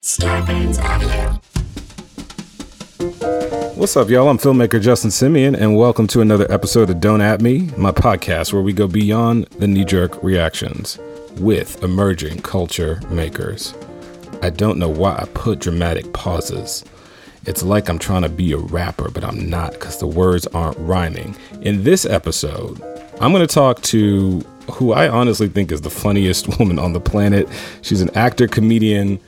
What's up, y'all? I'm filmmaker Justin Simien, and welcome to another episode of Don't At Me, my podcast where we go beyond the knee jerk reactions with emerging culture makers. I don't know why I put dramatic pauses. It's like I'm trying to be a rapper, but I'm not because the words aren't rhyming. In this episode, I'm going to talk to who I honestly think is the funniest woman on the planet. She's an actor, comedian,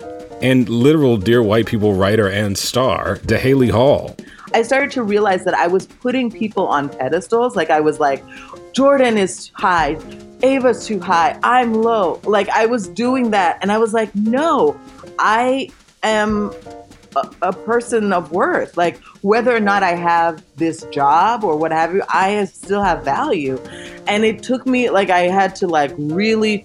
and literal Dear White People writer and star, Dahéli Hall. I started to realize that I was putting people on pedestals. Like I was like, Jordan is high, Ava's too high, I'm low. Like I was doing that. And I was like, no, I am a, a, person of worth. Like whether or not I have this job or what have you, I still have value. And it took me like I had to like really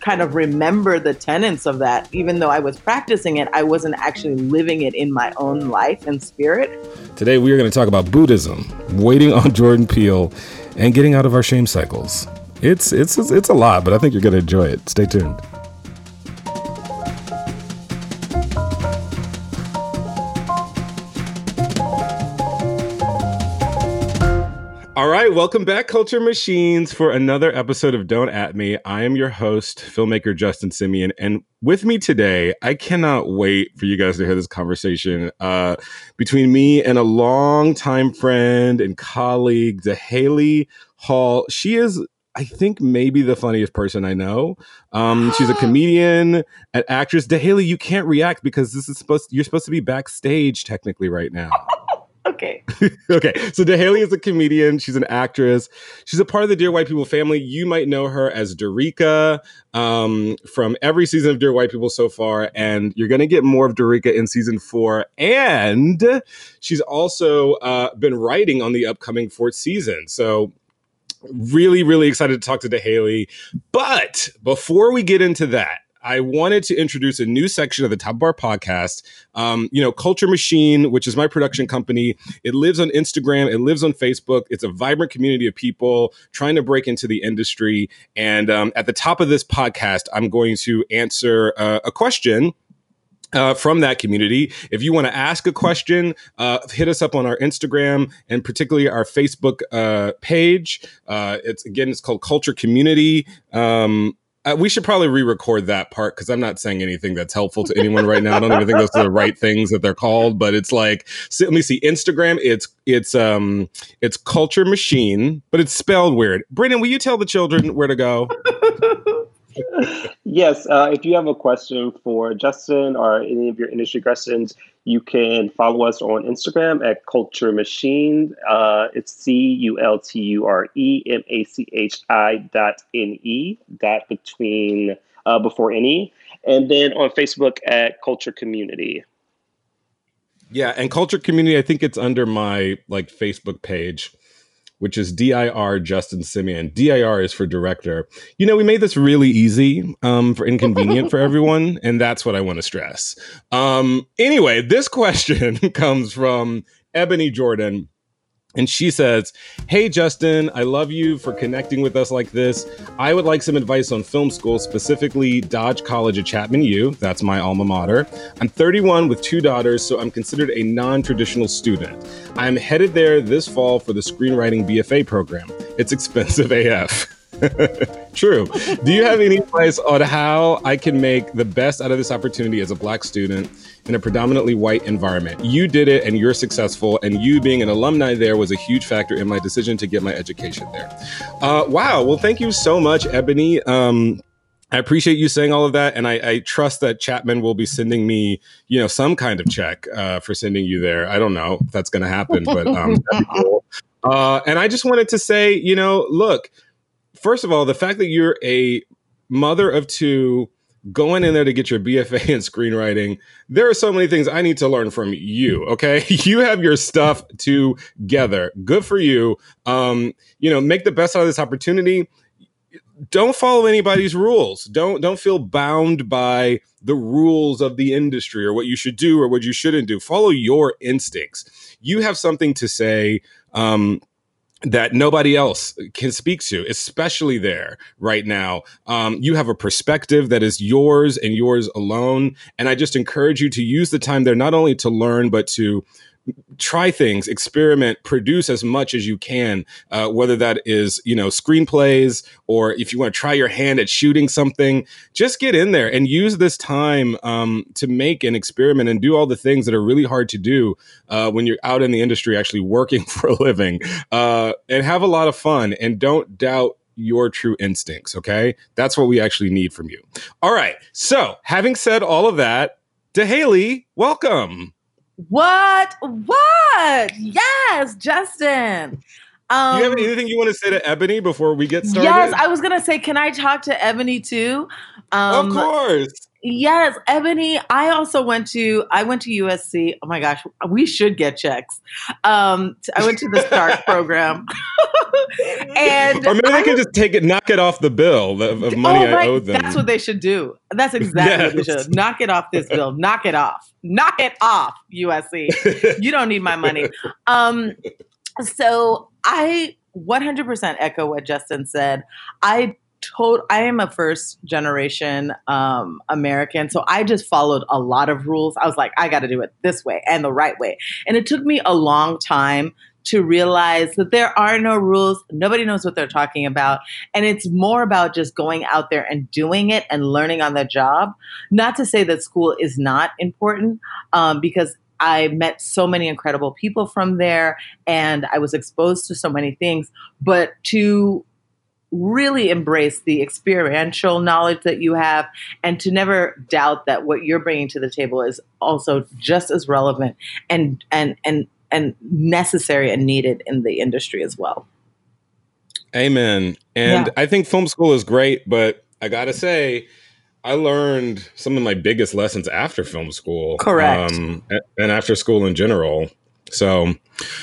kind of remember the tenets of that. Even though I was practicing it, I wasn't actually living it in my own life and spirit. Today, we are going to talk about Buddhism, waiting on Jordan Peele, and getting out of our shame cycles. It's it's it's a lot, but I think you're going to enjoy it. Stay tuned. All right, welcome back, Culture Machines, for another episode of Don't At Me. I am your host, filmmaker Justin Simien, and with me today, I cannot wait for you guys to hear this conversation uh, between me and a longtime friend and colleague, Dahéli Hall. She is I think maybe the funniest person I know. Um, she's a comedian, an actress. Dahéli, you can't react because this is supposed. You're supposed to be backstage technically right now. Okay. okay. So Dahéli is a comedian. She's an actress. She's a part of the Dear White People family. You might know her as Darika um, from every season of Dear White People so far, and you're going to get more of Darika in season four. And she's also uh, been writing on the upcoming fourth season. So really, really excited to talk to Dahéli. But before we get into that, I wanted to introduce a new section of the Top Bar podcast. Um, you know, Culture Machine, which is my production company, it lives on Instagram, it lives on Facebook. It's a vibrant community of people trying to break into the industry. And um, at the top of this podcast, I'm going to answer uh, a question uh, from that community. If you want to ask a question, uh, hit us up on our Instagram and particularly our Facebook uh, page. Uh, it's again, it's called Culture Community. Um, uh, we should probably re-record that part because I'm not saying anything that's helpful to anyone right now. I don't even think those are the right things that they're called. But it's like, let me see, Instagram. It's it's um it's Culture Machine, but it's spelled weird. Brendan, will you tell the children where to go? yes, uh, if you have a question for Justin or any of your industry questions, you can follow us on Instagram at Culture Machine. Uh, it's C U L T U R E M A C H I dot N E, dot between uh, before any. And then on Facebook at Culture Community. Yeah, and Culture Community, I think it's under my like Facebook page which is DIR Justin Simien. DIR is for director. You know, we made this really easy um, for inconvenient for everyone, and that's what I want to stress. Um, anyway, this question comes from Ebony Jordan. And she says, Hey, Justin, I love you for connecting with us like this. I would like some advice on film school, specifically Dodge College at Chapman U. That's my alma mater. I'm 31 with two daughters, so I'm considered a non traditional student. I'm headed there this fall for the screenwriting BFA program. It's expensive AF. True. Do you have any advice on how I can make the best out of this opportunity as a black student in a predominantly white environment? You did it and you're successful, and you being an alumni there was a huge factor in my decision to get my education there. Uh, wow. Well, thank you so much, Ebony. Um, I appreciate you saying all of that, and I, I, trust that Chapman will be sending me, you know, some kind of check uh, for sending you there. I don't know if that's going to happen, but um, cool. uh, and I just wanted to say, you know, look, first of all, the fact that you're a mother of two going in there to get your BFA in screenwriting, there are so many things I need to learn from you. Okay. You have your stuff together. Good for you. Um, you know, make the best out of this opportunity. Don't follow anybody's rules. Don't don't feel bound by the rules of the industry or what you should do or what you shouldn't do. Follow your instincts. You have something to say. Um, that nobody else can speak to, especially there right now. Um, you have a perspective that is yours and yours alone. And I just encourage you to use the time there not only to learn, but to try things, experiment, produce as much as you can, uh, whether that is, you know, screenplays or if you want to try your hand at shooting something, just get in there and use this time um, to make an experiment and do all the things that are really hard to do uh, when you're out in the industry actually working for a living uh, and have a lot of fun and don't doubt your true instincts. Okay. That's what we actually need from you. All right. So, having said all of that, Dahéli, welcome. What? What? Yes, Justin. Um, Do you have anything you want to say to Ebony before we get started? Yes, I was gonna say, can I talk to Ebony too? Um, of course. Yes, Ebony. I also went to I went to USC. Oh my gosh, we should get checks. Um, I went to the Stark program, and or maybe they can was- just take it, knock it off the bill of, of money oh, I right. owe them. That's what they should do. That's exactly what they should. Knock it off this bill. Knock it off. Knock it off, USC. you don't need my money. Um, so I 100% echo what Justin said. I told I am a first generation um, American, so I just followed a lot of rules. I was like, I got to do it this way and the right way, and it took me a long time to realize that there are no rules. Nobody knows what they're talking about, and it's more about just going out there and doing it and learning on the job. Not to say that school is not important, um, because I met so many incredible people from there and I was exposed to so many things, but to really embrace the experiential knowledge that you have and to never doubt that what you're bringing to the table is also just as relevant and and and and necessary and needed in the industry as well. Amen. And Yeah. I think film school is great, but I gotta say, I learned some of my biggest lessons after film school. Correct. Um, and after school in general. So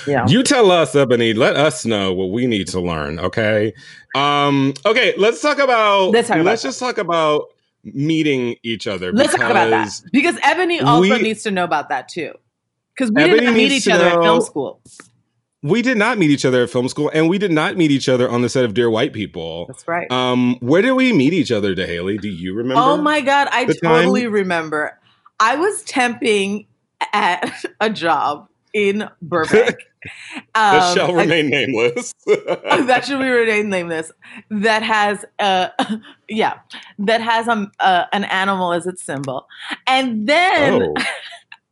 Yeah. you tell us, Ebony, let us know what we need to learn, okay? Um, okay, let's talk about Let's talk about let's just talk about meeting each other. Let's talk about that because Ebony also we- needs to know about that too. Because we Ebony didn't meet each other at film school. We did not meet each other at film school, and we did not meet each other on the set of Dear White People. That's right. Um, where did we meet each other, Dahéli? Do you remember? Oh my god, I totally time? remember. I was temping at a job in Burbank. That Um, shall I- remain nameless. that should be remain nameless. That has, uh, yeah, that has um, uh, an animal as its symbol, and then oh,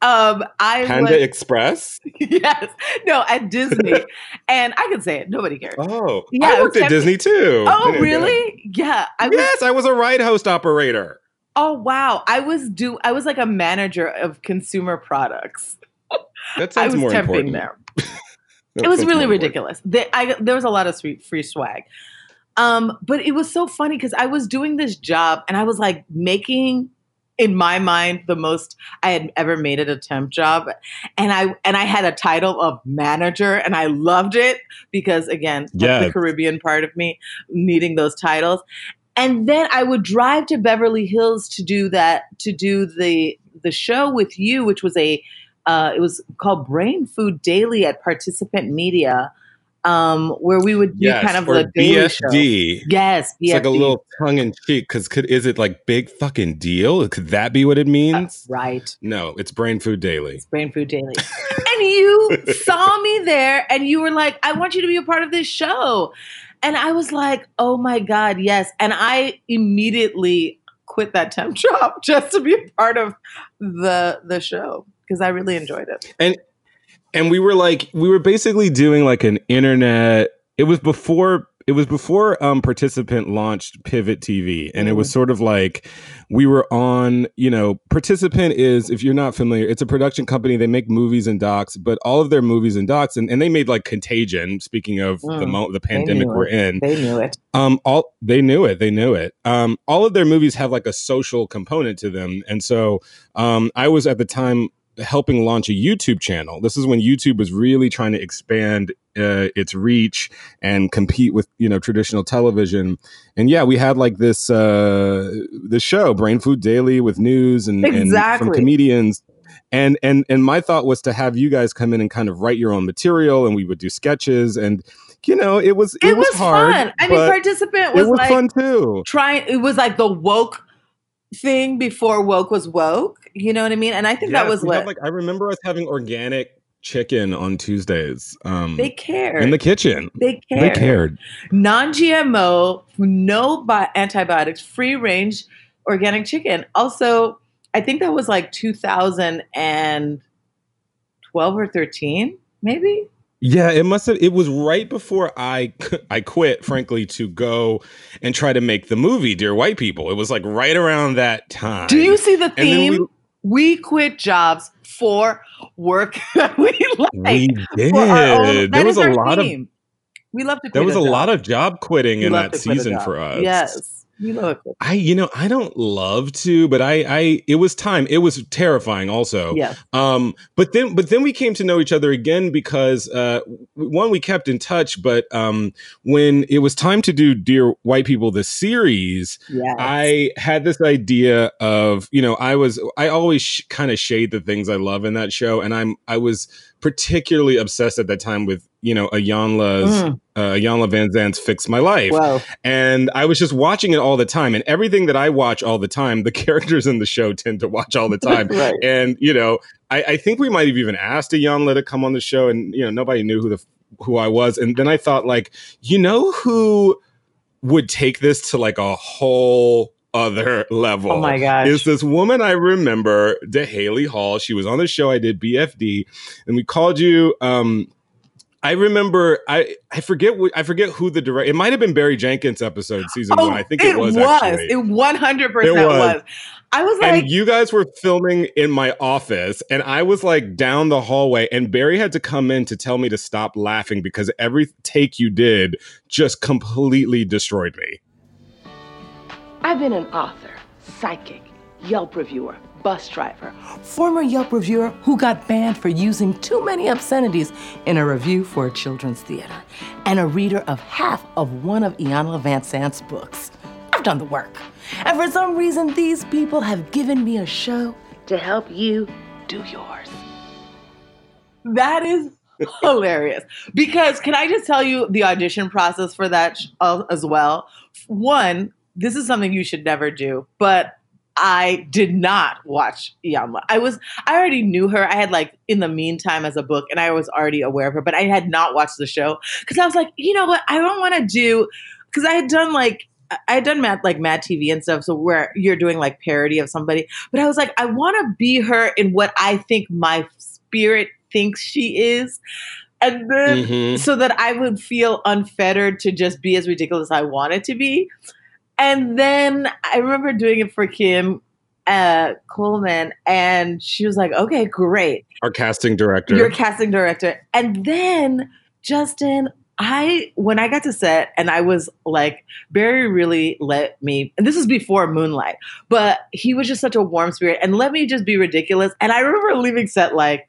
um, I Panda was Express. yes, no, at Disney, and I can say it. Nobody cares. Oh, Yeah, I worked at. Disney too. Oh, really? Yeah, I was. Yes, I was a ride host operator. Oh, wow! I was do. I was like a manager of consumer products. That I was more temping important. there. It was really ridiculous. They, I, there was a lot of sweet free swag. Um, but it was so funny because I was doing this job and I was like making in my mind the most I had ever made at a temp job. And I and I had a title of manager and I loved it because again, the Caribbean part of me needing those titles. And then I would drive to Beverly Hills to do that to do the the show with you, which was a uh, it was called Brain Food Daily at Participant Media, um, where we would do Yes, kind of the daily show. BFD. Yes, It's like a little tongue in cheek because could is it like big fucking deal? Could that be what it means? right. No, it's Brain Food Daily. It's Brain Food Daily. and you saw me there and you were like, I want you to be a part of this show. And I was like, oh my God, yes. And I immediately quit that temp job just to be a part of the the show because I really enjoyed it. and and we were like we were basically doing like an internet it was before it was before um participant launched pivot tv and it was sort of like we were on you know participant is if you're not familiar it's a production company. They make movies and docs but all of their movies and docs and, and they made like contagion speaking of the Mm, mo- the pandemic we're it. in. They knew it. um all they knew it they knew it. Um all of their movies have like a social component to them. And so um i was at the time helping launch a youtube channel. This is when youtube was really trying to expand uh, its reach and compete with you know traditional television. And yeah we had like this uh this show brain food daily with news and, and from comedians. And and and my thought was to have you guys come in and kind of write your own material and we would do sketches. And you know it was it, It, was, hard fun. I mean, participant it was, was like fun too. trying. It was like the woke thing before woke was woke. You know what I mean? And I think that was had, like I remember us having organic chicken on Tuesdays. Um they cared. in the kitchen. they cared. They cared. non-GMO, no bi- antibiotics, free range organic chicken. Also, I think that was like 2012 or 13, maybe. Yeah, it must have it was right before I I quit frankly to go and try to make the movie Dear White People. It was like right around that time. Do you see the theme? we- we, quit jobs for work that we like. we did. own- there that was a lot of. We love to. there was a job. lot of job quitting We in that to quit a season for us. Yes, we love it. I you know I don't love to, but I I it was time. It was terrifying also. Yeah. Um, but then, but then we came to know each other again because uh, one, we kept in touch. But um, when it was time to do "Dear White People" the series, Yes. I had this idea of you know I was I always sh- kind of shade the things I love in that show, and I'm I was particularly obsessed at that time with you know Iyanla's Mm. uh, Iyanla Vanzant's "Fix My Life." Whoa. and I was just watching it all the time. And everything that I watch all the time, the characters in the show tend to watch all the time. Right. And you know, I, I think we might have even asked Iyanla to come on the show, and you know, nobody knew who the who I was. And then I thought, like, you know, who would take this to like a whole other level? Oh my gosh. Is this woman I remember, Dahéli Hall? She was on the show I did BFD, and we called you. Um, I remember I I forget wh- I forget who the director. It might have been Barry Jenkins episode season one. I think it, oh, was. actually. Oh, It 100 percent was. was. I was like, and you guys were filming in my office, and I was like down the hallway, and Barry had to come in to tell me to stop laughing because every take you did just completely destroyed me. I've been an author, psychic, Yelp reviewer, bus driver, former Yelp reviewer who got banned for using too many obscenities in a review for a children's theater, and a reader of half of one of Iyanla Vanzant's books. I've done the work. And for some reason, these people have given me a show to help you do yours. that is hilarious. Because can I just tell you the audition process for that sh- uh, as well? One, this is something you should never do, but I did not watch Yama. I was I already knew her. I had like in the meantime as a book, and I was already aware of her, but I had not watched the show because I was like, you know what, I don't want to do because I had done like I had done Mad like Mad TV and stuff, so where you're doing like parody of somebody, but I was like, I want to be her in what I think my spirit thinks she is, and then Mhm. so that I would feel unfettered to just be as ridiculous as I wanted to be. And then I remember doing it for Kim uh, Coleman, and she was like, "Okay, great, Our casting director. you're casting director." And then Justin, I when I got to set, and I was like, Barry really let me, and this is before Moonlight, but he was just such a warm spirit and let me just be ridiculous. And I remember leaving set like.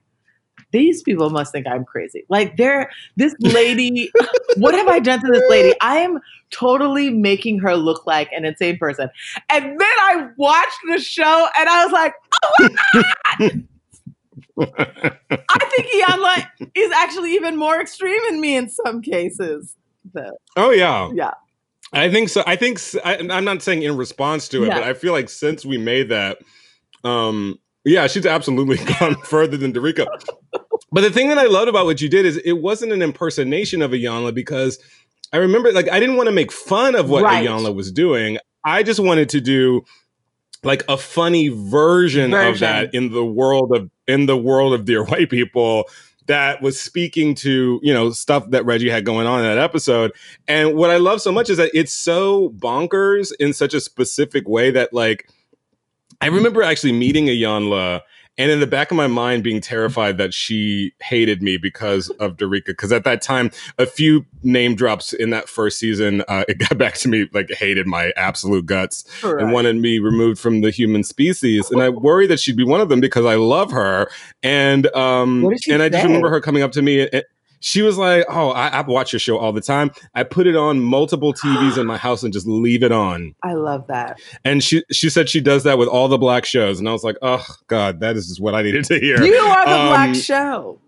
These people must think I'm crazy. Like they're this lady. what have I done to this lady? I am totally making her look like an insane person. And then I watched the show and I was like, oh my God. I think Iyanla is actually even more extreme than me in some cases. Oh yeah. yeah. I think so. I think I'm not saying in response to it, Yeah. but I feel like since we made that, um, yeah, she's absolutely gone further than Dorica. But the thing that I loved about what you did is it wasn't an impersonation of Iyanla because I remember like I didn't want to make fun of what Right. Iyanla was doing. I just wanted to do like a funny version, of that in the world of in the world of Dear White People. that was speaking to you know stuff that Reggie had going on in that episode. And what I love so much is that it's so bonkers in such a specific way that like I remember actually meeting Iyanla and in the back of my mind being terrified that she hated me because of Darika. Because at that time, a few name drops in that first season, uh, it got back to me like hated my absolute guts Right. and wanted me removed from the human species. And I worry that she'd be one of them because I love her. And um, What did she and I just say? remember her coming up to me. And, she was like, "Oh, I, I watch your show all the time. I put it on multiple TVs in my house and just leave it on." I love that. And she she said she does that with all the black shows, and I was like, "Oh God, that is just what I needed to hear." You are the Um, black show.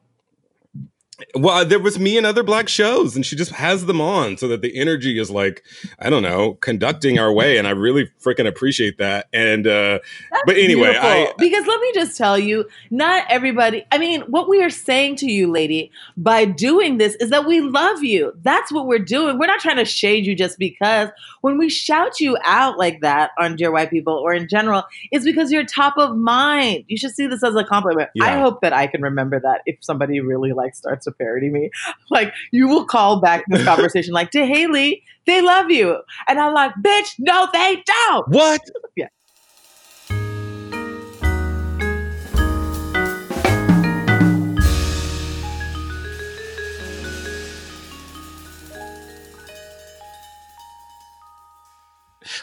Well, there was me and other black shows, and she just has them on so that the energy is like, I don't know, conducting our way, and I really freaking appreciate that. And uh, but anyway, I because let me just tell you, not everybody. I mean, what we are saying to you, lady, by doing this is that we love you. That's what we're doing. We're not trying to shade you just because. When we shout you out like that on Dear White People or in general, it's because you're top of mind. You should see this as a compliment. I hope that I can remember that if somebody really like starts to parody me, like you will call back this conversation like to Haley, they love you, and I'm like, bitch, no, they don't. what? Yeah.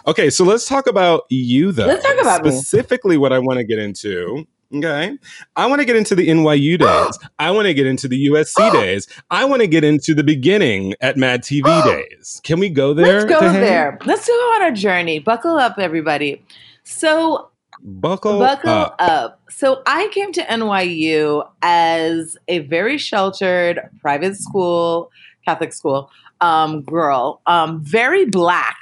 Okay, so let's talk about you though. Let's talk about me. specifically what I want to get into. Okay, I want to get into the NYU days. I want to get into the USC days. I want to get into the beginning at Mad TV days. Can we go there? Let's go there. Let's go on our journey. Buckle up, everybody. So, Buckle, buckle up. up. So, I came to NYU as a very sheltered private school, Catholic school um, girl, um, very black,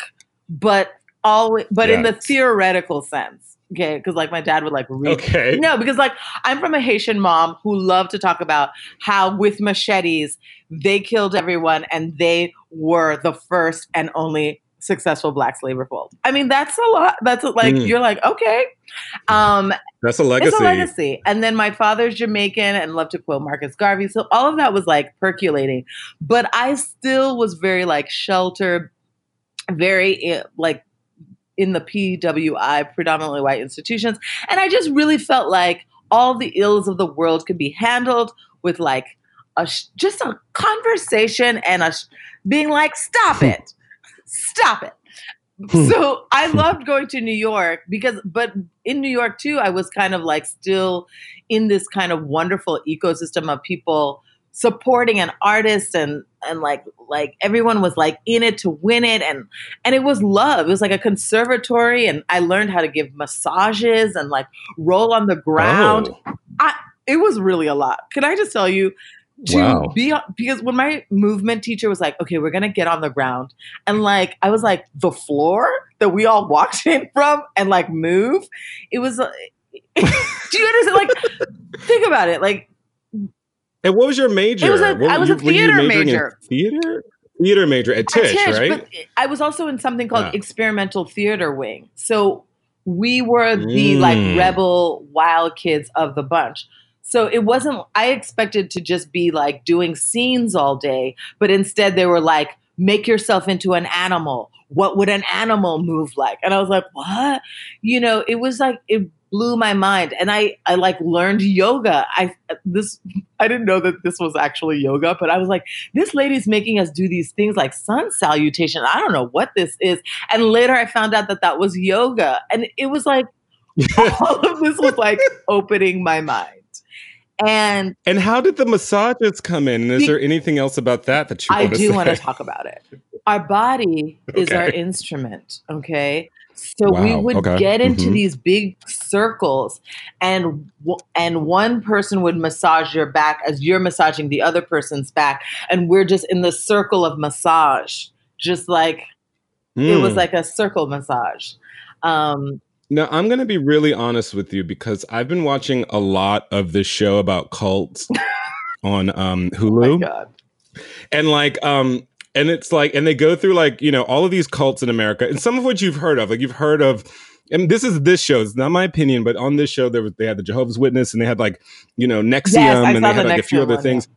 but always, but in the theoretical sense. Okay, because like my dad would like read Okay. no, because like I'm from a Haitian mom who loved to talk about how with machetes they killed everyone and they were the first and only successful black slave revolt. I mean, that's a lot. That's a, like Mm. you're like okay, um, That's a legacy. it's a legacy. And then my father's Jamaican and loved to quote Marcus Garvey, so all of that was like percolating. But I still was very like sheltered, very eh, like in the PWI, predominantly white institutions. And I just really felt like all the ills of the world could be handled with like a sh- just a conversation and a sh- being like, stop hmm. it, stop it. Hmm. so I hmm. loved going to New York because, but in New York too, I was kind of like still in this kind of wonderful ecosystem of people supporting an artist and and like like everyone was like in it to win it and and it was love. It was like a conservatory and i learned how to give massages and like roll on the ground. Oh, it was really a lot. Can i just tell you to Wow. be because when my movement teacher was like okay we're gonna get on the ground and like i was like the floor that we all walked in from and like move it was uh, do you understand? Like think about it. Like and what was your major? It was a- What I was you- a theater major. Theater. Theater major at Tisch, Tisch, right? But I was also in something called Yeah. experimental theater wing. So we were the like Mm. rebel wild kids of the bunch. So it wasn't I expected to just be like doing scenes all day, but instead they were like make yourself into an animal. What would an animal move like? And I was like, "What?" You know, it was like it blew my mind and I I like learned yoga. I this I didn't know that this was actually yoga, but I was like this lady's making us do these things like sun salutation. I don't know what this is. And later I found out that that was yoga. And it was like, all of this was like opening my mind. And and how did the massages come in? And is Be- there anything else about that that you I want to do want to talk about it. Our body is our instrument, okay? So we would okay. get into Mhm. these big circles, and w- and one person would massage your back as you're massaging the other person's back, and we're just in the circle of massage, just like it was Mm. like a circle massage. Um, Now, I'm going to be really honest with you because I've been watching a lot of this show about cults on um, oh my Hulu. god, and like, um, and it's like, and they go through like, you know, all of these cults in America, and some of which you've heard of. Like, you've heard of and this is this show. It's not my opinion, but on this show, there was they had the Jehovah's Witness, and they had like you know NXIVM, Yes, and they had the like a few other one, things.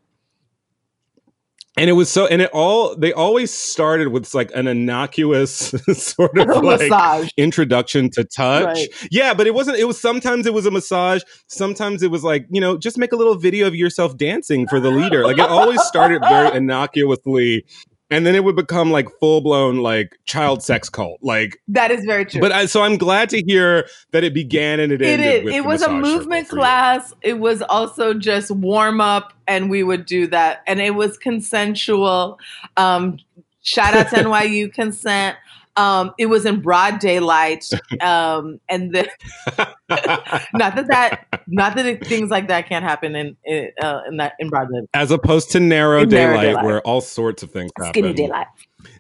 And it was so, and it all they always started with like an innocuous sort of like massage. introduction to touch. Right. Yeah, but it wasn't. It was sometimes it was a massage. Sometimes it was like you know just make a little video of yourself dancing for the leader. Like it always started very innocuously, and then it would become like full blown like child sex cult. Like, That is very true. but I, so I'm glad to hear that it began and it, it ended. with It was a movement class. It was also just warm up, and we would do that, and it was consensual. Um, shout out to NYU consent. Um, it was in broad daylight, um, and the, not that that not that it, things like that can't happen in in, uh, in that in broad daylight, As opposed to narrow, In narrow daylight, daylight. where all sorts of things skinny happen. daylight.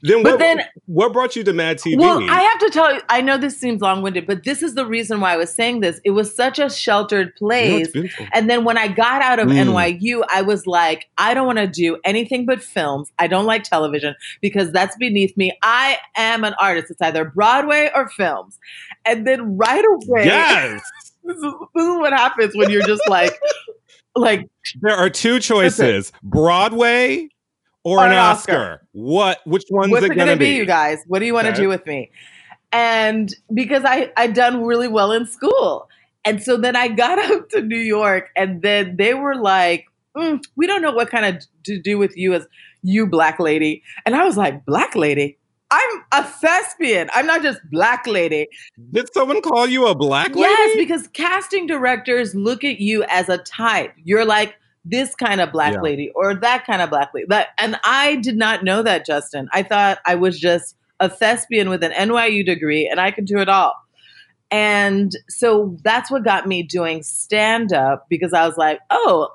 Then But what, then- what brought you to Mad TV? Well, I have to tell you, I know this seems long winded, but this is the reason why I was saying this. It was such a sheltered place. beautiful. And then when I got out of Mm. NYU, I was like, I don't want to do anything but films. I don't like television because that's beneath me. I am an artist. It's either Broadway or films. And then right away, Yes. this, is, this is what happens when you're just like, like There are two choices: Broadway or, Or an an Oscar. Oscar. What? Which one's what's it gonna, going to be, you guys? What do you want to Okay. do with me? And because I I done really well in school, and so then I got up to New York, and then they were like, "Mm, "We don't know what kind of to do with you as you black lady," and I was like, "Black lady." I'm a thespian. I'm not just black lady. Did someone call you a black lady? Yes, because casting directors look at you as a type. You're like this kind of black Yeah. lady or that kind of black lady. That, and I did not know that, Justin. I thought I was just a thespian with an NYU degree and I could do it all. And so that's what got me doing stand up because I was like, oh,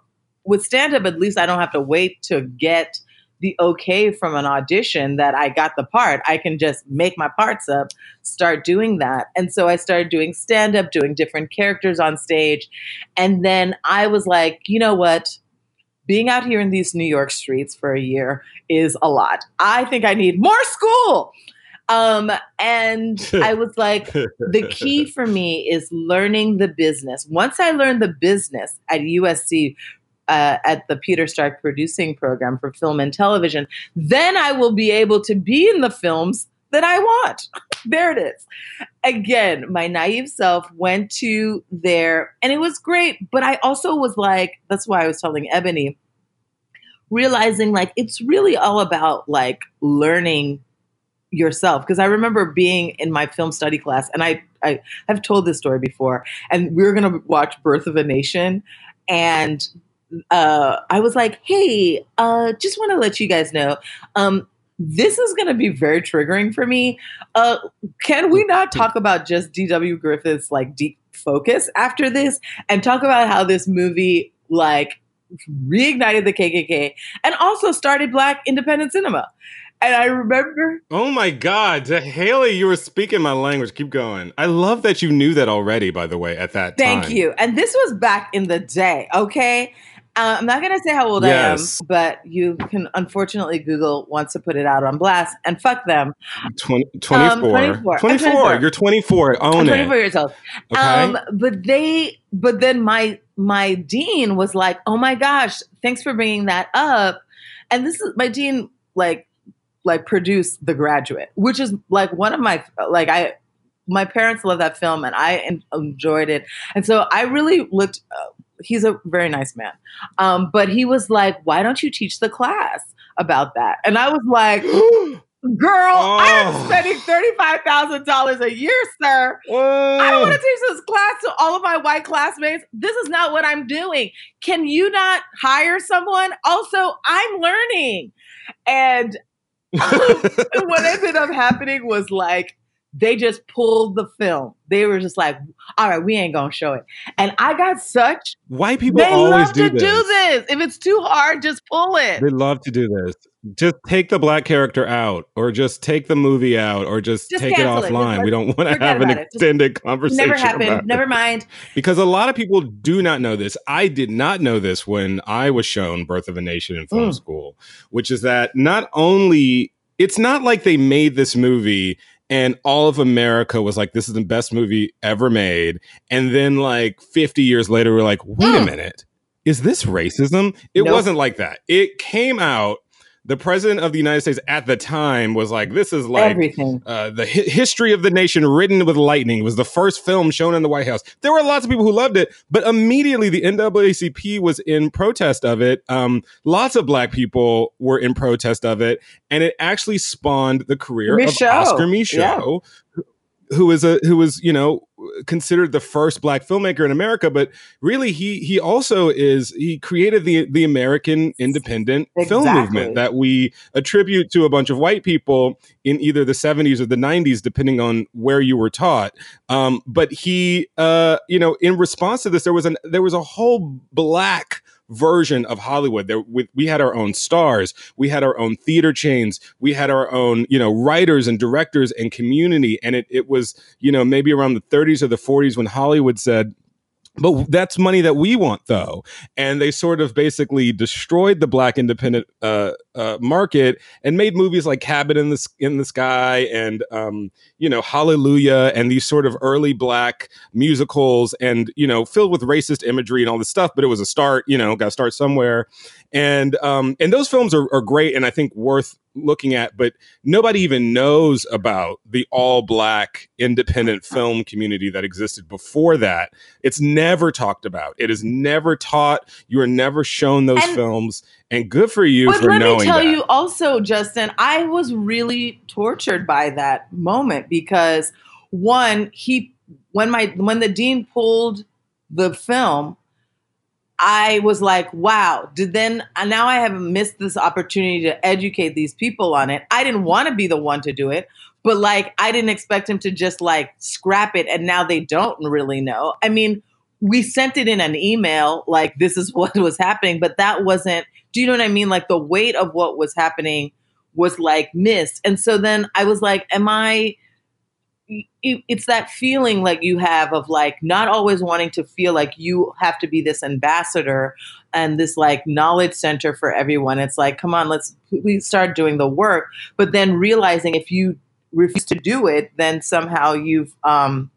with stand up, at least I don't have to wait to get the okay from an audition that I got the part. I can just make my parts up, start doing that. And so I started doing stand up, doing different characters on stage. And then I was like, you know what? Being out here in these New York streets for a year is a lot. I think I need more school. Um, and I was like, the key for me is learning the business. Once I learned the business at USC, uh, at the Peter Stark producing program for film and television, then I will be able to be in the films that I want. there it is. Again, my naive self went to there and it was great, but I also was like, that's why I was telling Ebony, realizing like it's really all about like learning yourself. Because i remember being in my film study class and i i have told this story before and we were going to watch birth of a nation and uh i was like hey uh just want to let you guys know um this is going to be very triggering for me. Uh can we not talk about just dw griffith's like deep focus after this and talk about how this movie like reignited the kkk and also started black independent cinema and i remember Oh my God, Haley, you were speaking my language. Keep going. I love that you knew that already. By the way, at that time. Thank time. you. And this was back in the day, okay? Uh, I'm not going to say how old Yes. I am, but you can unfortunately Google wants to put it out on blast and fuck them. 20, 24. 24. I'm 24. 24. You're 24. Own I'm it. 24 years old. Okay. Um, but they, but then my my dean was like, "Oh my gosh, thanks for bringing that up." And this is my dean, like, like produced The Graduate, which is like one of my like I. My parents love that film, and I enjoyed it. And so I really looked. He's a very nice man, um, but he was like, "Why don't you teach the class about that?" And I was like, "Girl, I Oh. am spending thirty five thousand dollars a year, sir." I don't want to teach this class to all of my white classmates. This is not what I'm doing. Can you not hire someone? Also, I'm learning. And what ended up happening was like, they just pulled the film. They were just like, all right, we ain't gonna show it. And I got such White people they always love do to this. do this. If it's too hard, just pull it. They love to do this. Just take the black character out, or just take the movie out, or just, Just take it cancel it. Offline. we don't want to have an it. Just extended conversation. Never happened. Never mind. Because a lot of people do not know this. I did not know this when I was shown Birth of a Nation in film Mm. school, which is that not only it's not like they made this movie and all of America was like, "This is the best movie ever made." And then, like 50 years later, we're like, "Wait a Mm. minute, is this racism?" It Nope. wasn't like that. It came out. The president of the United States at the time was like, "This is like Everything. uh, the hi- history of the nation written with lightning was the first film shown in the White House. There were lots of people who loved it, but immediately the NAACP was in protest of it. Um, lots of black people were in protest of it, and it actually spawned the career of Oscar Micheaux, who- who was a who was you know considered the first black filmmaker in America, but really he he also is he created the the American independent film movement that we attribute to a bunch of white people in either the 70s or the 90s depending on where you were taught. Um, but he uh, you know in response to this there was an there was a whole black version of Hollywood. There, we, we had our own stars, we had our own theater chains, we had our own, you know, writers and directors and community. And it, it was, you know, maybe around the 30s or the 40s when Hollywood said, but that's money that we want, though. And they sort of basically destroyed the black independent uh, uh, market and made movies like Cabin in the in the Sky and um, you know Hallelujah and these sort of early black musicals and you know filled with racist imagery and all this stuff. But it was a start, you know, got to start somewhere. And um, and those films are, are great and I think worth looking at. But nobody even knows about the all black independent uh-huh. film community that existed before that. It's never talked about. It is never taught. You are never shown those And- films. And good for you But for let me tell that. you also, Justin, I was really tortured by that moment because one, he when my when the dean pulled the film, I was like, wow, did then uh, now I have missed this opportunity to educate these people on it. I didn't want to be the one to do it, but like I didn't expect him to just like scrap it and now they don't really know. I mean, we sent it in an email like this is what was happening, but that wasn't do you know what I mean? Like the weight of what was happening was like missed. And so then I was like, am I it- it's that feeling like you have of like not always wanting to feel like you have to be this ambassador and this like knowledge center for everyone. It's like, come on, let's we start doing the work. But then realizing if you refuse to do it, then somehow you've um,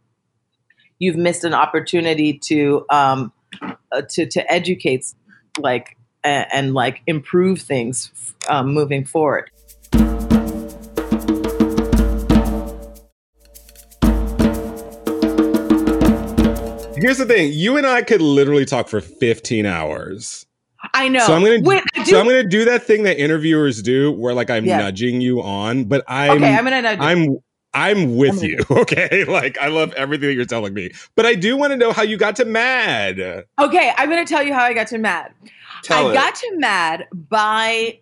you've missed an opportunity to um, uh, to to educate like and, and like improve things um, moving forward. Here's the thing: you and I could literally talk for 15 hours. I know. So I'm gonna Wait, do. so I'm gonna do that thing that interviewers do, where like I'm Yeah. nudging you on, but I'm okay, I'm gonna nudge you. I'm I'm with I'm you. Okay, like I love everything that you're telling me, but I do want to know how you got to Mad. Okay, I'm going to tell you how I got to Mad. Tell I it. got to Mad by.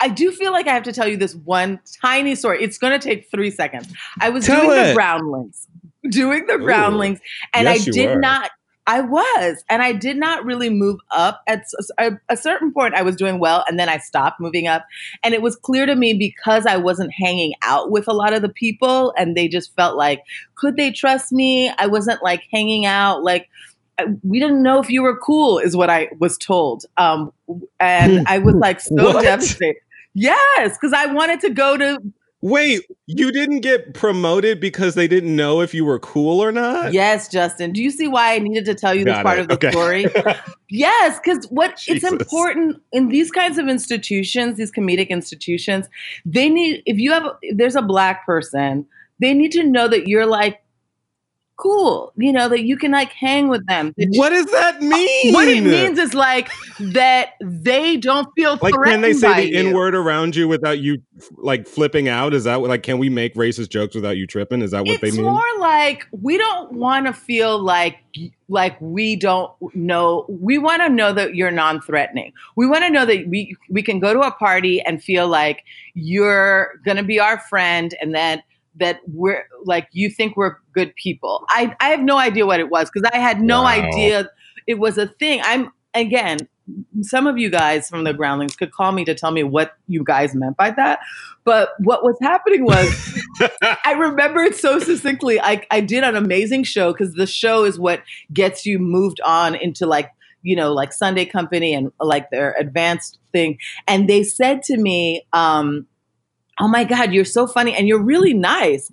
I do feel like I have to tell you this one tiny story. It's going to take three seconds. I was Tell doing it. the groundlings, doing the groundlings, and Yes, I did not. I was, and I did not really move up. At a, certain point, I was doing well, and then I stopped moving up. And it was clear to me because I wasn't hanging out with a lot of the people, and they just felt like, could they trust me? I wasn't like hanging out, like we didn't know if you were cool, is what I was told. Um, and I was like so devastated. Yes, because I wanted to go to Wait, you didn't get promoted because they didn't know if you were cool or not? Yes, Justin. Do you see why I needed to tell you this part it. of the Okay. story? Yes, because what it's important in these kinds of institutions, these comedic institutions, they need if you have if there's a black person, they need to know that you're like cool, you know, that you can like hang with them. What does that uh, mean? what it means is like that they don't feel like, threatened can they say the. N word around you without you like flipping out? Is that like, can we make racist jokes without you tripping? Is that what it's they mean? It's more like we don't want to feel like like we don't know we want to know that you're non-threatening we want to know that we we can go to a party and feel like you're gonna be our friend and that that we're like you think we're good people i i have no idea what it was because i had no Wow. idea it was a thing i'm again some of you guys from the groundlings could call me to tell me what you guys meant by that but what was happening was I remember it so succinctly. I, I did an amazing show because the show is what gets you moved on into like, you know, like Sunday Company and like their advanced thing. And they said to me, um, Oh my God, you're so funny and you're really nice.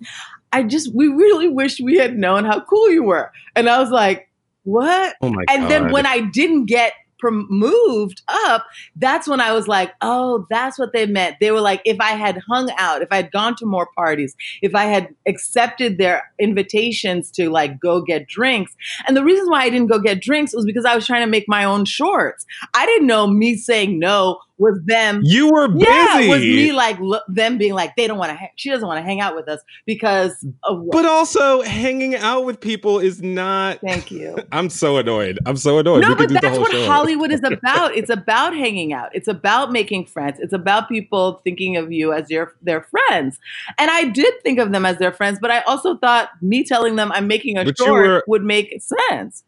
I just we really wish we had known how cool you were. And I was like, what? Oh my and god. then when I didn't get prom- moved up, that's when I was like, oh, that's what they meant. They were like, if I had hung out, if I had gone to more parties, if I had accepted their invitations to like go get drinks. And the reason why I didn't go get drinks was because I was trying to make my own shorts. I didn't know me saying no was them you were busy. yeah, was me like lo- them being like they don't want to. Ha- she doesn't want to hang out with us because of. What? but also, hanging out with people is not. Thank you. I'm so annoyed. I'm so annoyed. no, we but could do the that's what show. Hollywood is about. It's about hanging out. It's about making friends. It's about people thinking of you as your their friends. And I did think of them as their friends, but I also thought me telling them I'm making a But short were- would make sense.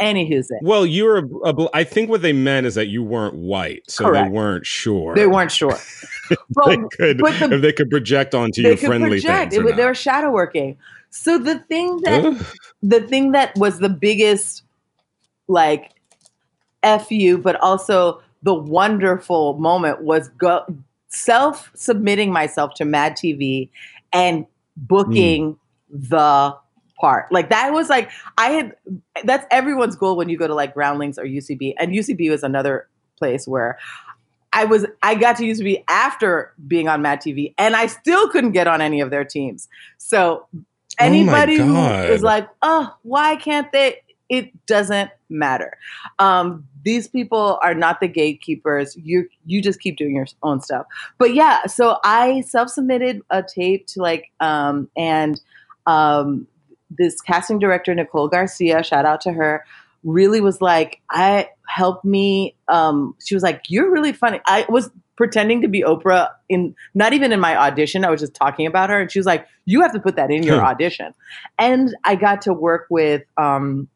Anywho's it. Well, you're a, a I think what they meant is that you weren't white, so Correct. they weren't sure. They weren't sure. they could, the- if they could project onto you friendly project. things. It they were shadow working. So the thing that the thing that was the biggest like fu but also the wonderful moment was go self submitting myself to mad tv and hmm. booking the part like that was like i had that's everyone's goal when you go to like groundlings or ucb and ucb was another place where I was I got to UCB after being on Mad TV, and I still couldn't get on any of their teams. So anybody who God. is like, oh, why can't they? It doesn't matter. Um, these people are not the gatekeepers. You you just keep doing your own stuff. But yeah, so I self submitted a tape to like um, and um, this casting director Nicole Garcia, shout out to her, really was like, I helped me. Um, she was like, you're really funny. I was pretending to be Oprah in not even in my audition. I was just talking about her, and she was like, you have to put that in your Hmm. audition. And I got to work with. Um,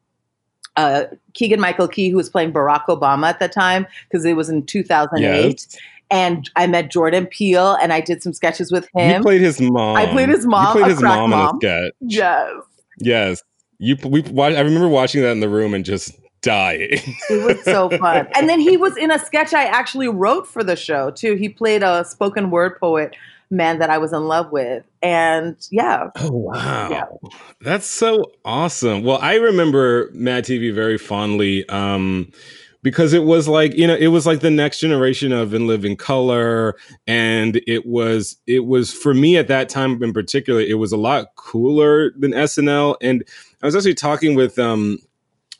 uh, Keegan Michael Key, who was playing Barack Obama at the time, because it was in 2008. Yes. And I met Jordan Peele, and I did some sketches with him. You played his mom. I played his mom, You played his mom, mom. in a sketch. yes. Yes. You we I remember watching that in the room and just dying. It was so fun. And then he was in a sketch I actually wrote for the show too. He played a spoken word poet man that I was in love with. And yeah. Oh wow. Yeah. That's so awesome. Well, I remember Mad TV very fondly um because it was like, you know, it was like the next generation of In Living Color and it was it was for me at that time in particular, it was a lot cooler than SNL and I was actually talking with um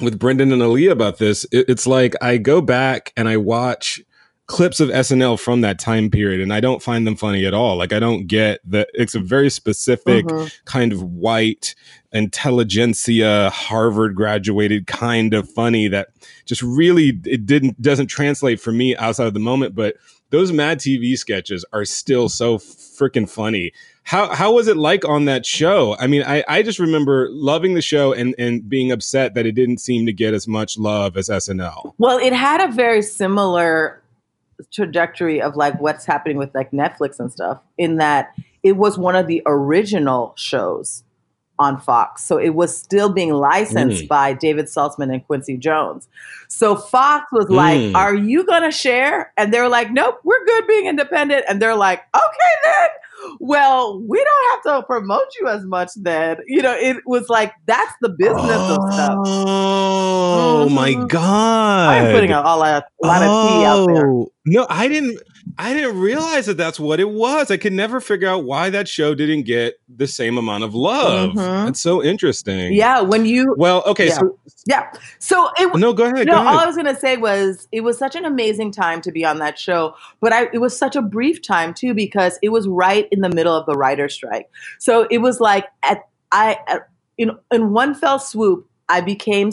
with Brendan and Aaliyah about this. It, it's like I go back and I watch clips of SNL from that time period and I don't find them funny at all. Like I don't get that it's a very specific Mhm. kind of white intelligentsia harvard graduated kind of funny that just really it didn't doesn't translate for me outside of the moment but those mad tv sketches are still so freaking funny how how was it like on that show i mean i i just remember loving the show and and being upset that it didn't seem to get as much love as snl Well, it had a very similar trajectory of like what's happening with like Netflix and stuff, in that it was one of the original shows on Fox. So it was still being licensed Mm. by David Salzman and Quincy Jones. So Fox was like, Mm. Are you gonna share? And they're like, Nope, we're good being independent. And they're like, Okay then. Well, we don't have to promote you as much then. You know, it was like that's the business of stuff. oh my god I'm putting a, all a, a lot of tea out there. Oh, No, I didn't. I didn't realize that that's what it was. I could never figure out why that show didn't get the same amount of love. Mhm. That's so interesting. Yeah, when you Well, okay. Yeah. So yeah. So it no, go ahead. no, go all. I was gonna say was it was such an amazing time to be on that show, but I it was such a brief time too because it was right in the middle of the writer strike. So it was like at I at, in in one fell swoop. I became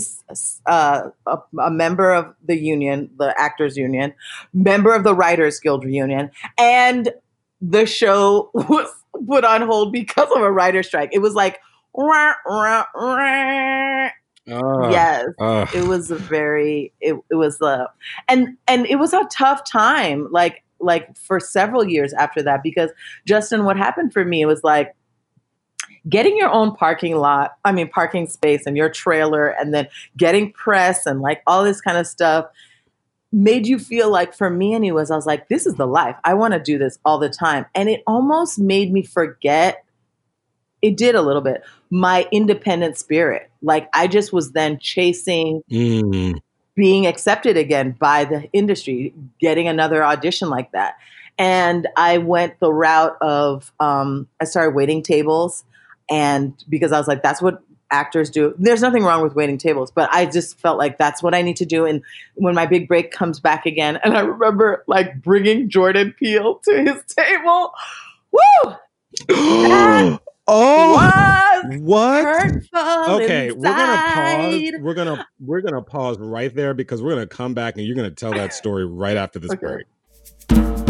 uh, a, a member of the union, the actors union, member of the writers guild union, and the show was put on hold because of a writer strike. It was like, rah, rah, rah. Ah, yes, ah. it was a very it, it was a and and it was a tough time like like for several years after that because justin what happened for me was like getting your own parking lot i mean parking space and your trailer and then getting press and like all this kind of stuff made you feel like for me anyways i was like this is the life i want to do this all the time and it almost made me forget it did a little bit. My independent spirit. Like I just was then chasing Mm. being accepted again by the industry, getting another audition like that. And I went the route of um, I started waiting tables, and because I was like, that's what actors do. There's nothing wrong with waiting tables, but I just felt like that's what I need to do. And when my big break comes back again, and I remember like bringing Jordan Peele to his table. Woo! oh, what? Okay, we're gonna pause. We're gonna we're gonna pause right there because we're gonna come back and you're gonna tell that story right after this Okay. break.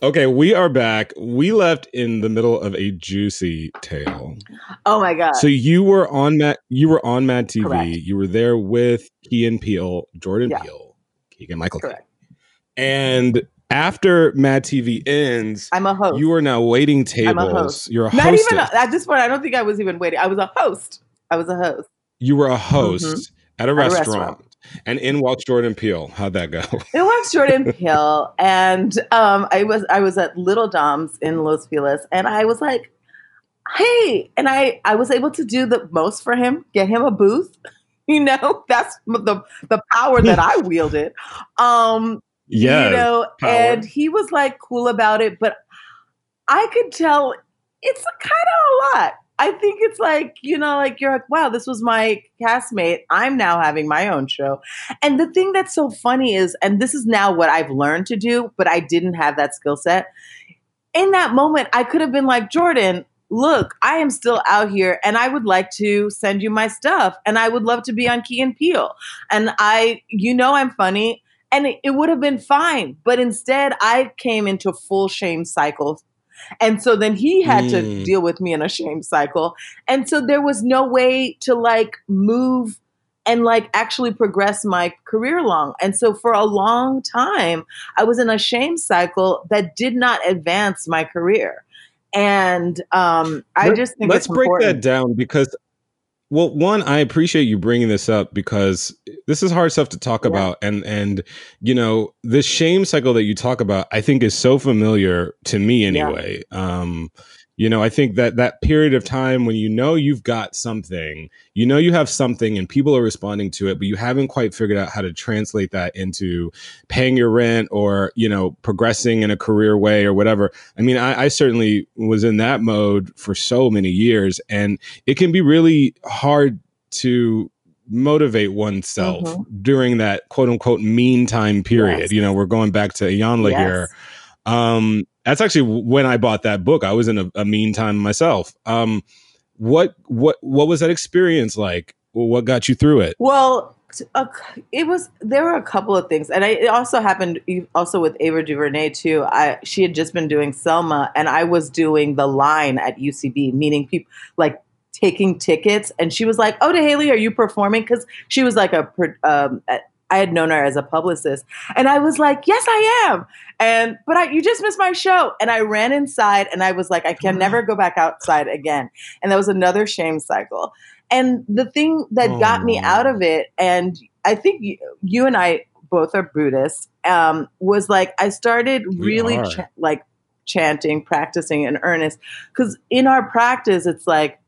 Okay, we are back. We left in the middle of a juicy tale. Oh my god! So you were on Matt. You were on Mad TV. Correct. You were there with Kean Peele, Jordan Yeah. Peele, Keegan Michael. Correct. And after Mad TV ends, I'm a host. you are now waiting tables. I'm a host. You're a Not host. even at this point. I don't think I was even waiting. I was a host. I was a host. you were a mm-hmm. host at a At a restaurant. And in walks Jordan Peele. How'd that go? It was Jordan Peele, and um, I was I was at Little Dom's in Los Feliz, and I was like, "Hey!" And I I was able to do the most for him, get him a booth. You know, that's the the power that I wielded. Um, yeah. you know, power. and he was like cool about it, but I could tell it's kind of a lot. I think it's like, you know, like you're like, wow, this was my castmate. I'm now having my own show. And the thing that's so funny is, and this is now what I've learned to do, but I didn't have that skill set. In that moment, I could have been like, Jordan, look, I am still out here and I would like to send you my stuff and I would love to be on Key and Peele. And I, you know, I'm funny and it, it would have been fine. But instead, I came into full shame cycle. And so then he had to Mm. deal with me in a shame cycle. And so there was no way to like move and like actually progress my career along. And so for a long time, I was in a shame cycle that did not advance my career. And um, I Let- just think let's break important. that down because well one i appreciate you bringing this up because this is hard stuff to talk Yeah. about and and you know this shame cycle that you talk about i think is so familiar to me anyway um you know i think that that period of time when you know you've got something you know you have something and people are responding to it but you haven't quite figured out how to translate that into paying your rent or you know progressing in a career way or whatever i mean i, I certainly was in that mode for so many years and it can be really hard to motivate oneself Mhm. during that quote unquote meantime period Yes. you know we're going back to Iyanla Yes. here um that's actually when i bought that book i was in a, a meantime myself um what what what was that experience like what got you through it Well, it was there were a couple of things, and I, it also happened also with Ava DuVernay too. I she had just been doing Selma, and I was doing the line at UCB, meaning people like taking tickets, and she was like, "Oh, Dahéli, are you performing?" Because she was like a um, I had known her as a publicist, and I was like, "Yes, I am." And but I, you just missed my show, and I ran inside, and I was like, "I can never go back outside again," and that was another shame cycle. And the thing that got me Oh. out of it, and I think you, you and I both are Buddhists, um, was like I started We really ch- like chanting, practicing in earnest. Because in our practice, it's like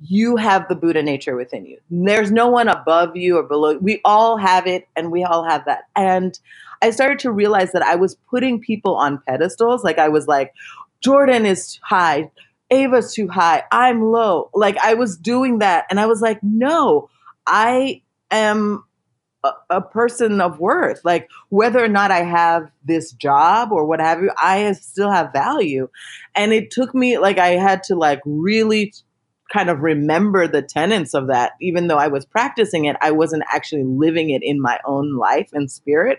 you have the Buddha nature within you. There's no one above you or below. We all have it, and we all have that. And I started to realize that I was putting people on pedestals. Like I was like, Jordan is high, Ava's too high, I'm low. Like I was doing that, and I was like, no, I am a, a person of worth. Like whether or not I have this job or what have you, I still have value. And it took me like I had to like really kind of remember the tenets of that. Even though i was practicing it i wasn't actually living it in my own life and spirit.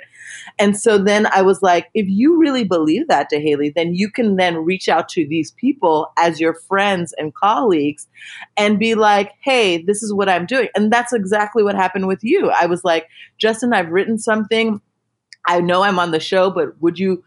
And so then i was like if you really believe that Dahéli then you can then reach out to these people as your friends and colleagues and be like hey this is what i'm doing. And that's exactly what happened with you. I was like justin i've written something. I know i'm on the show but would you?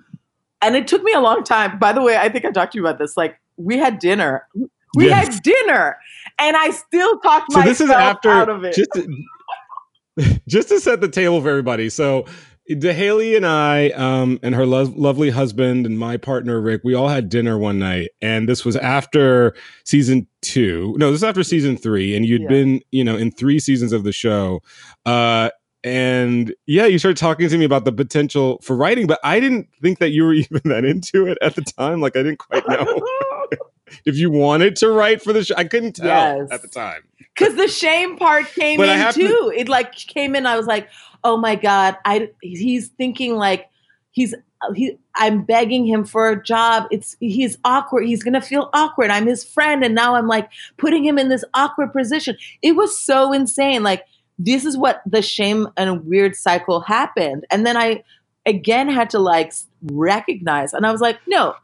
And it took me a long time. By the way i think i talked to you about this. Like we had dinner we Yes. had dinner, and I still talked so myself this is after out of it. just to, just to set the table for everybody so Haley and I, um, and her lo- lovely husband and my partner Rick, we all had dinner one night, and this was after season two. No, this is after season three, and you'd Yeah. been, you know, in three seasons of the show. Uh, and yeah, you started talking to me about the potential for writing, but I didn't think that you were even that into it at the time. Like, I didn't quite know if you wanted to write for the show. I couldn't tell Yes. at the time. Because the shame part came But in have to- too. It like came in. I was like, oh my god, I he's thinking like he's he. I'm begging him for a job. It's he's awkward. He's gonna feel awkward. I'm his friend, and now I'm like putting him in this awkward position. It was so insane. Like this is what the shame and weird cycle happened, and then I again had to like recognize, and I was like, no,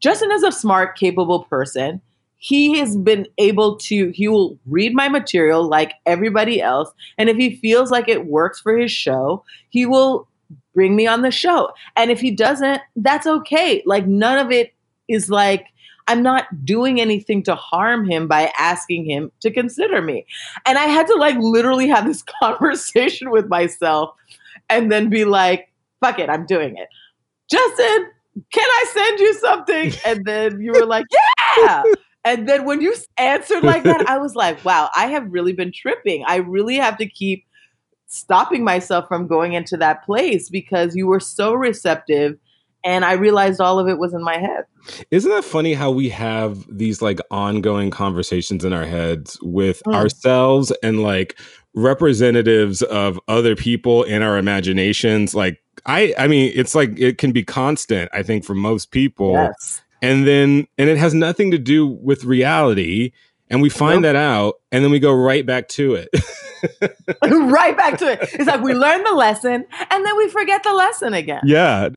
Justin is a smart, capable person. He has been able to he will read my material like everybody else. And if he feels like it works for his show he will bring me on the show. And if he doesn't that's okay. Like none of it is like i'm not doing anything to harm him by asking him to consider me. And i had to like literally have this conversation with myself and then be like fuck it i'm doing it. Justin can i send you something and then you were like yeah and then when you answered like that, I was like, wow, I have really been tripping. I really have to keep stopping myself from going into that place because you were so receptive. And I realized all of it was in my head. Isn't that funny how we have these like ongoing conversations in our heads with Mm. ourselves and like representatives of other people in our imaginations? Like, I, I mean, it's like it can be constant, I think, for most people. Yes. And then, and it has nothing to do with reality. And we find Nope. that out and then we go right back to it. right back to it. It's like we learn the lesson and then we forget the lesson again. Yeah.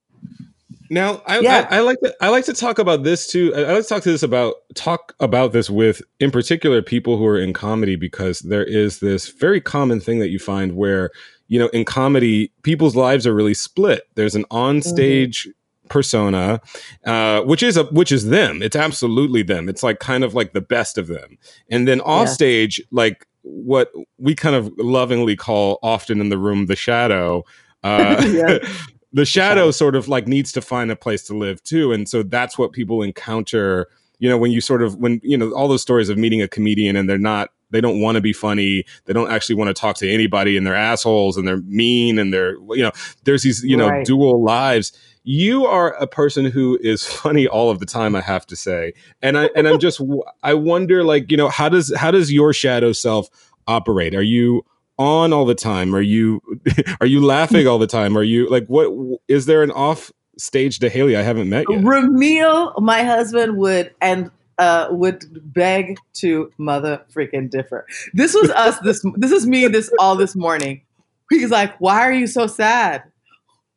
Now, I, Yeah. I, I like to I like to talk about this too. I, I like to talk to this about talk about this with, in particular, people who are in comedy because there is this very common thing that you find where you know in comedy people's lives are really split. There's an on-stage persona, uh, which is a which is them. It's absolutely them. It's like kind of like the best of them, and then off stage, like what we kind of lovingly call often in the room the shadow. Uh, Yeah. the shadow sort of like needs to find a place to live too and so that's what people encounter you know when you sort of when you know all those stories of meeting a comedian and they're not they don't want to be funny. They don't actually want to talk to anybody and they're assholes and they're mean and they're you know there's these you know Right. dual lives. You are a person who is funny all of the time i have to say. And i and i'm just i wonder like you know how does how does your shadow self operate? Are you on all the time? Are you are you laughing all the time? Are you like what is there an off stage Dahéli i haven't met yet? Ramil, my husband, would and uh, would beg to mother freaking differ. This was us. This this is me. This all this morning. He's like, "Why are you so sad?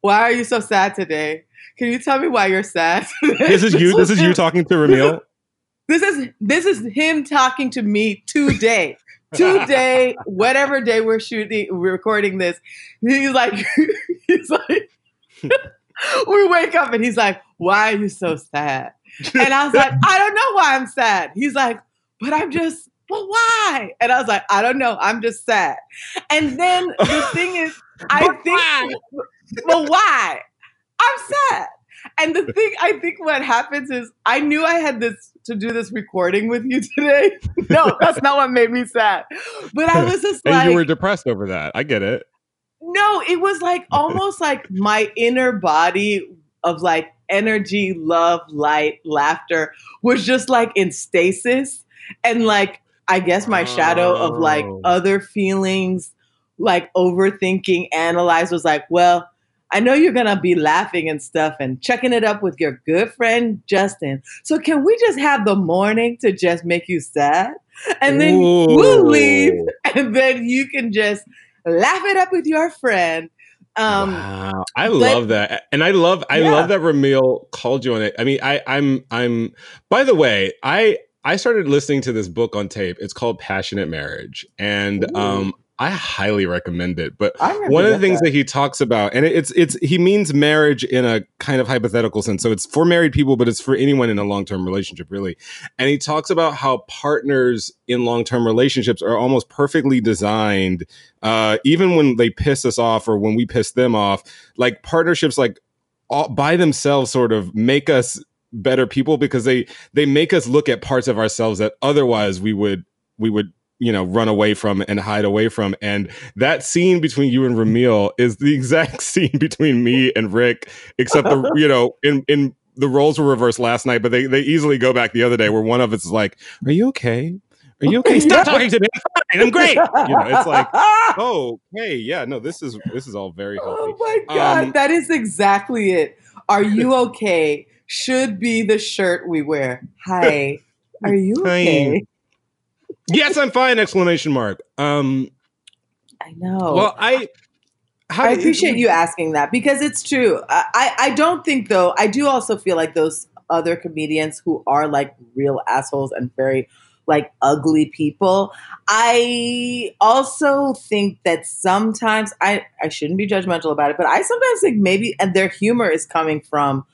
Why are you so sad today? Can you tell me why you're sad?" this is you this is you talking to ramil This is this is him talking to me today. Today, whatever day we're shooting, we're recording this. He's like, he's like, we wake up and he's like, "Why are you so sad?" And I was like, "I don't know why I'm sad." He's like, "But I'm just, well, why?" And I was like, "I don't know. I'm just sad." And then the thing is, I think, well, why? I'm sad. And the thing, I think what happens is I knew I had this to do this recording with you today. No, that's not what made me sad. But I was just and like, you were depressed over that i get it no, it was like almost like my inner body of like energy, love, light, laughter was just like in stasis. And like, I guess my shadow of like Oh. other feelings, like overthinking, analyze was like, well, I know you're going to be laughing and stuff and checking it up with your good friend Justin. So can we just have the morning to just make you sad? And then we'll leave and then you can just laugh it up with your friend. Um, wow, I love that, and I love I Yeah. love that Ramil called you on it. I mean, I I'm I'm. By the way, I I started listening to this book on tape. It's called Passionate Marriage, and Ooh. um I highly recommend it. But one of the things that. that he talks about, and it's it's he means marriage in a kind of hypothetical sense. So it's for married people, but it's for anyone in a long term relationship, really. And he talks about how partners in long term relationships are almost perfectly designed, uh, even when they piss us off or when we piss them off. Like partnerships, like all, by themselves, sort of make us better people because they they make us look at parts of ourselves that otherwise we would we would you know run away from and hide away from and that scene between you and Ramil is the exact scene between me and Rick except the you know in in the roles were reversed last night but they they easily go back the other day where one of us is like are you okay are you okay stop talking to me I'm fine I'm great you know it's like oh hey yeah no this is this is all very healthy Oh my god, Um, that is exactly it. Are you okay? Should be the shirt we wear. Hi. Are you okay? Yes I'm fine exclamation mark um I know. well I how I appreciate you asking that because it's true. I, I I don't think though. I do also feel like those other comedians who are like real assholes and very like ugly people. I also think that sometimes I I shouldn't be judgmental about it, but I sometimes think maybe and their humor is coming from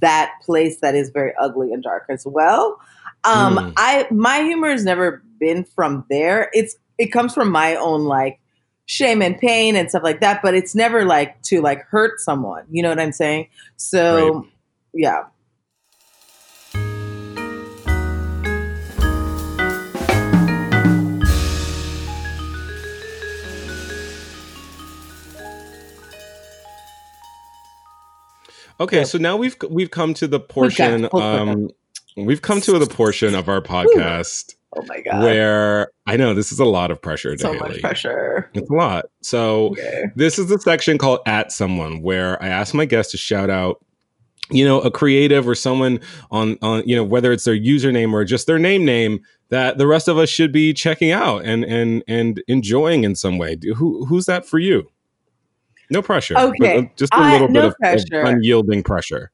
that place that is very ugly and dark as well. Um, Mm. I my humor has never been from there. It's it comes from my own like shame and pain and stuff like that, but it's never like to like hurt someone. You know what I'm saying? So Right. yeah. Okay, Yeah. so now we've we've come to the portion. We've got- Um, we've come to the portion of our podcast Oh my god. where I know this is a lot of pressure, so Daly. much pressure. It's a lot. So Okay. this is the section called "At Someone," where I ask my guests to shout out, you know, a creative or someone on on you know whether it's their username or just their name name that the rest of us should be checking out and and and enjoying in some way. Who who's that for you? No pressure. Okay. uh, just a little no bit of, of pressure. unyielding pressure.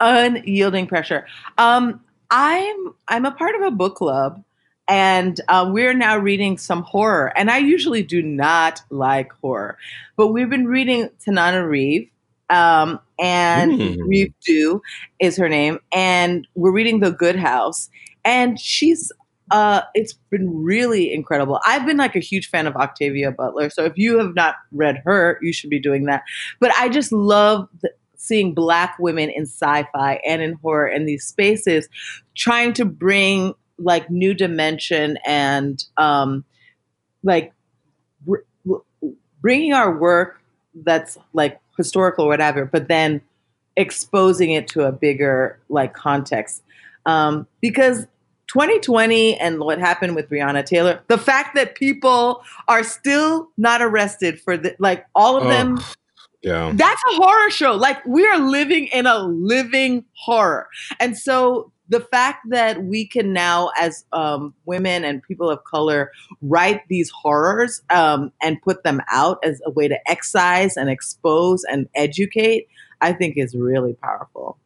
unyielding pressure. Um, I'm I'm a part of a book club, and uh, we're now reading some horror. And I usually do not like horror, but we've been reading Tananarive, um, and Mm. Reeve Do is her name, and we're reading The Good House, and she's. Uh, it's been really incredible. I've been like a huge fan of Octavia Butler, so if you have not read her, you should be doing that. But I just love the, seeing black women in sci-fi and in horror in these spaces trying to bring like new dimension and um like br- br- bringing our work that's like historical or whatever but then exposing it to a bigger like context um because 2020 and what happened with Breonna Taylor, the fact that people are still not arrested for the like all of Oh, them Yeah. that's a horror show. Like we are living in a living horror. And so the fact that we can now, as um, women and people of color, write these horrors um, and put them out as a way to excise and expose and educate, I think is really powerful.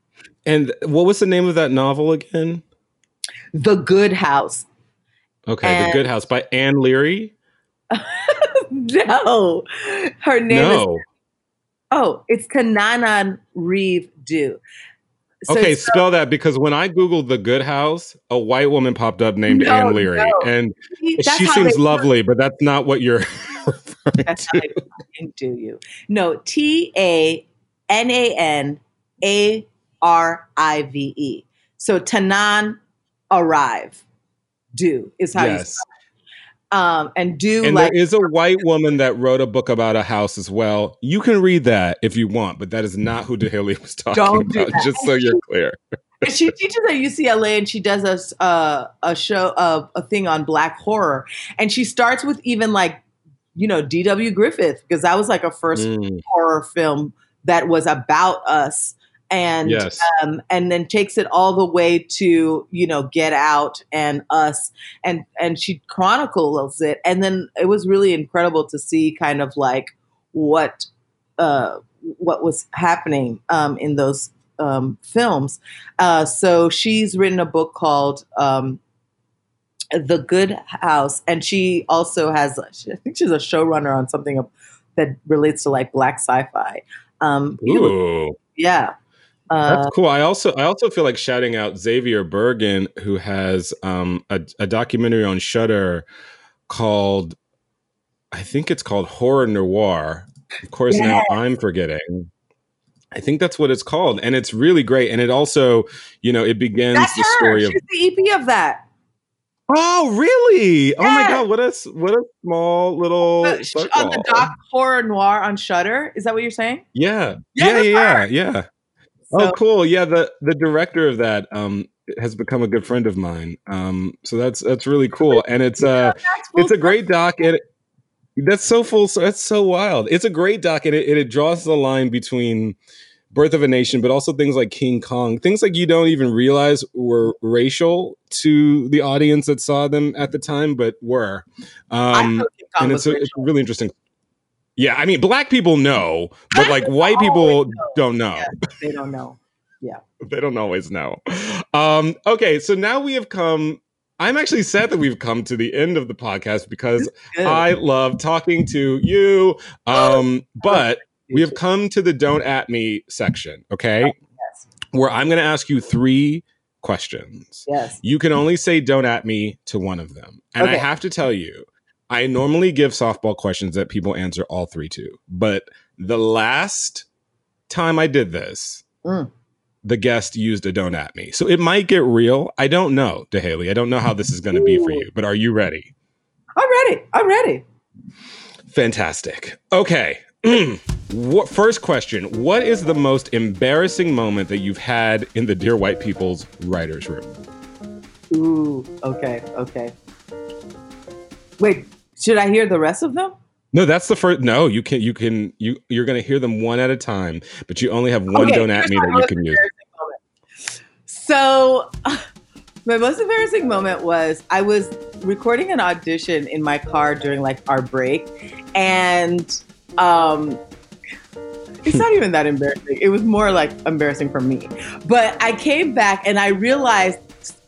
And what was the name of that novel again? The Good House. Okay, And- The Good House by Ann Leary. no, her name is oh, it's Kananan Reeve Do. So okay, spell that because when I googled The Good House, a white woman popped up named No, Ann Leary, no. and that's she seems they- lovely, but that's not what you're That's how to. they fucking do you. No, T A N A N A R I V E. So Tanan arrive. Do is how you Yes, um and do and like there is a white woman that wrote a book about a house as well. You can read that if you want, but that is not who Dahéli was talking Don't do about. Just so you're clear. she teaches at UCLA and she does a uh, a show of a thing on black horror and she starts with even like you know D.W. Griffith because that was like a first Mm, horror film that was about us and yes, um, and then takes it all the way to you know Get Out and Us, and and she chronicles it, and then it was really incredible to see kind of like what uh, what was happening um, in those um, films. Uh, so she's written a book called um, The Good House, and she also has. I think she's a showrunner on something that relates to like black sci-fi. Um, Ooh. yeah. Uh, That's cool. I also I also feel like shouting out Xavier Burgin, who has um, a, a documentary on Shudder called, I think it's called Horror Noir. Of course, now I'm forgetting. I think that's what it's called, and it's really great. And it also, you know, it begins that's the her. story of. The EP of that. Oh, really? Oh my god! What a what a small little The- on the doc horror noir on Shudder. Is that what you're saying? Yeah, Yeah, yeah, yeah, yeah. So, oh, cool. Yeah, the the director of that um has become a good friend of mine. Um, so that's that's really cool, and it's uh it's a great doc. And it, that's so full. So that's so wild. It's a great doc, and it, it, it draws the line between Birth of a Nation, but also things like King Kong, things like you don't even realize were racial to the audience that saw them at the time, but were. Um, thought King Kong and it's, a, it's racial. really interesting. Yeah, I mean, black people know, but like white people know. don't know. Yeah, they don't know. Yeah. they don't always know. Um, okay, so now we have come. I'm actually sad that we've come to the end of the podcast because I love talking to you. Um, but we have come to the don't at me section, okay? yes. Where I'm going to ask you three questions. Yes. You can only say don't at me to one of them. And I have to tell you, I normally give softball questions that people answer all three to. But the last time I did this, Mm. the guest used a don't at me. So it might get real. I don't know, Dahéli. I don't know how this is going to be for you, but are you ready? I'm ready. I'm ready. Fantastic. Okay. what, first question What is the most embarrassing moment that you've had in the Dear White People's writer's room? Ooh. Okay. Okay. Wait. Should I hear the rest of them? No, that's the first. No, you can. You can. You you're going to hear them one at a time, but you only have one Okay, don't at me that you can use. moment. So, my most embarrassing moment was I was recording an audition in my car during like our break, and um, it's not even that embarrassing. It was more like embarrassing for me. But I came back and I realized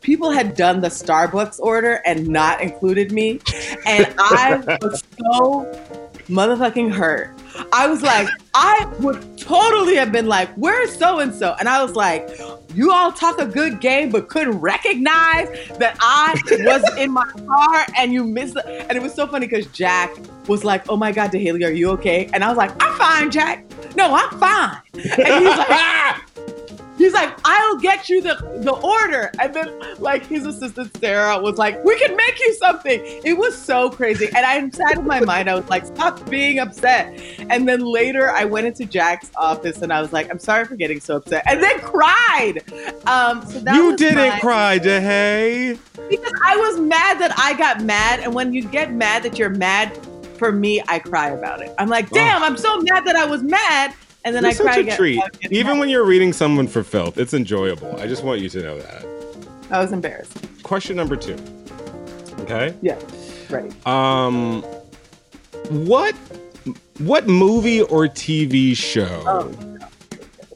people had done the Starbucks order and not included me, and I was so motherfucking hurt. I was like, I would totally have been like, where's so and so? And I was like, you all talk a good game, but couldn't recognize that I was in my car and you missed it. And it was so funny because Jack was like, oh my God, Dahéli, are you okay? And I was like, I'm fine, Jack. No, I'm fine. And he's like, He's like, I'll get you the, the order. And then, like, his assistant Sarah was like, We can make you something. It was so crazy. And I inside of my mind, I was like, Stop being upset. And then later, I went into Jack's office and I was like, I'm sorry for getting so upset. And then cried. Um, so you didn't my- cry, DeHay. because I was mad that I got mad. And when you get mad that you're mad for me, I cry about it. I'm like, damn, I'm so mad that I was mad. And then You're I cry such a treat. Even when you're reading someone for filth, it's enjoyable. I just want you to know that. I was embarrassed. Question number two. Okay. Yeah, right. Um, what what movie or TV show Oh,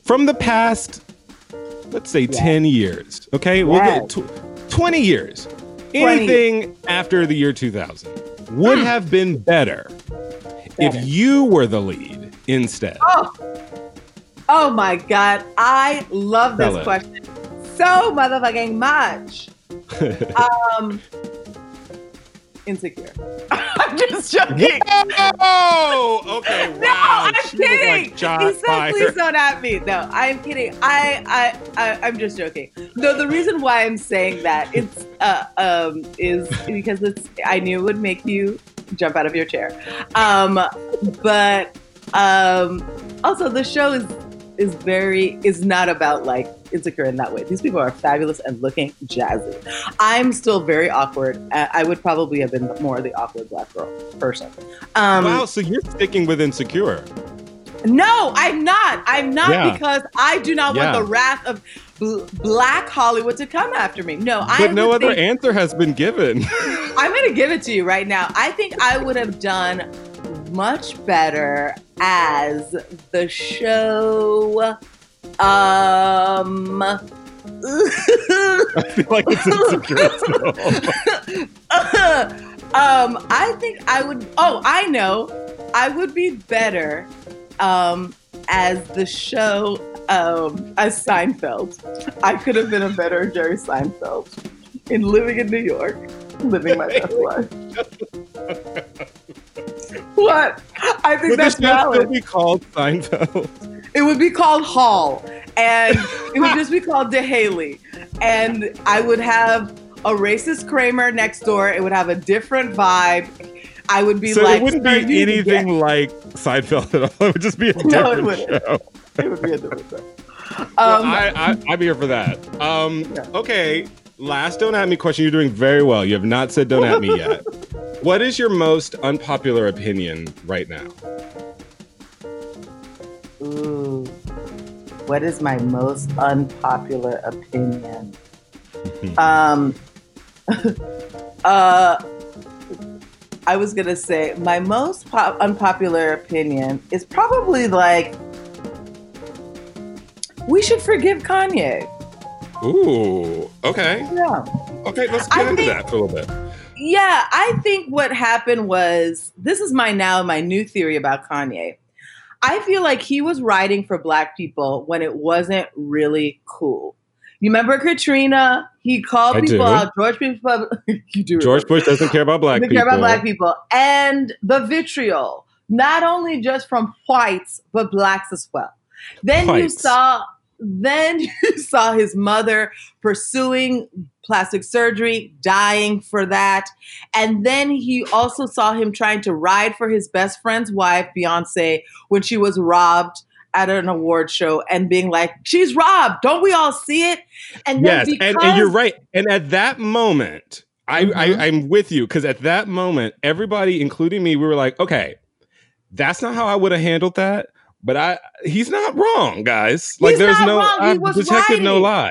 from the past, let's say Yes. ten years? Okay, we'll get tw- twenty years. 20. Anything after the year two thousand would have been better, Better. if you were the lead instead. Oh, oh my God. I love this Tell it. question so motherfucking much. Um, insecure. I'm just joking. oh, okay. No, I'm She was kidding. like he said, fired. "Please don't at me." No, I'm kidding. I, I, I, I'm just joking. No, the reason why I'm saying that it's, uh, um, is because it's. I knew it would make you jump out of your chair. Um, but um, also the show is is very is not about like insecure in that way. These people are fabulous and looking jazzy. I'm still very awkward. I would probably have been more the awkward black girl person. Um, wow, so you're sticking with insecure. no, I'm not. I'm not Yeah. because I do not Yeah. want the wrath of bl- Black Hollywood to come after me. No, I But no other think- answer has been given. I'm going to give it to you right now. I think I would have done much better as the show. Um, I feel like it's insecure. um, I think I would. Oh, I know. I would be better um, as the show um, as Seinfeld. I could have been a better Jerry Seinfeld in living in New York, living my best life. what? I think Would that's this show still be called Seinfeld? It would be called Hall, and it would just be called Dahéli, and I would have a racist Kramer next door. It would have a different vibe. I would be so like, it wouldn't be anything get-" like Seinfeld at all. It would just be a No, it different wouldn't. show. It would be a different show. Well, Um, I, I, I'm here for that. Um, Yeah. Okay, last don't at me question. You're doing very well. You have not said don't at me yet. what is your most unpopular opinion right now? Ooh, what is my most unpopular opinion? um, uh, I was gonna say my most po- unpopular opinion is probably like we should forgive Kanye. Ooh, okay, Yeah. okay. Let's I get into think- that for a little bit. Yeah, I think what happened was this is my now my new theory about Kanye. I feel like he was writing for black people when it wasn't really cool. You remember Katrina? He called I people do. out. George people, you do. George remember. Bush doesn't care about black They people. care about black people and the vitriol, not only just from whites but blacks as well. Then you saw, then you saw his mother pursuing plastic surgery, dying for that, and then he also saw him trying to ride for his best friend's wife, Beyonce, when she was robbed at an award show, and being like, "She's robbed! Don't we all see it?" And then Yes, and, because and you're right. And at that moment, I, Mhm. I I'm with you because at that moment, everybody, including me, we were like, okay, that's not how I would have handled that. But I, he's not wrong, guys. Like, He's there's not no, wrong. Was detected no writing. lie.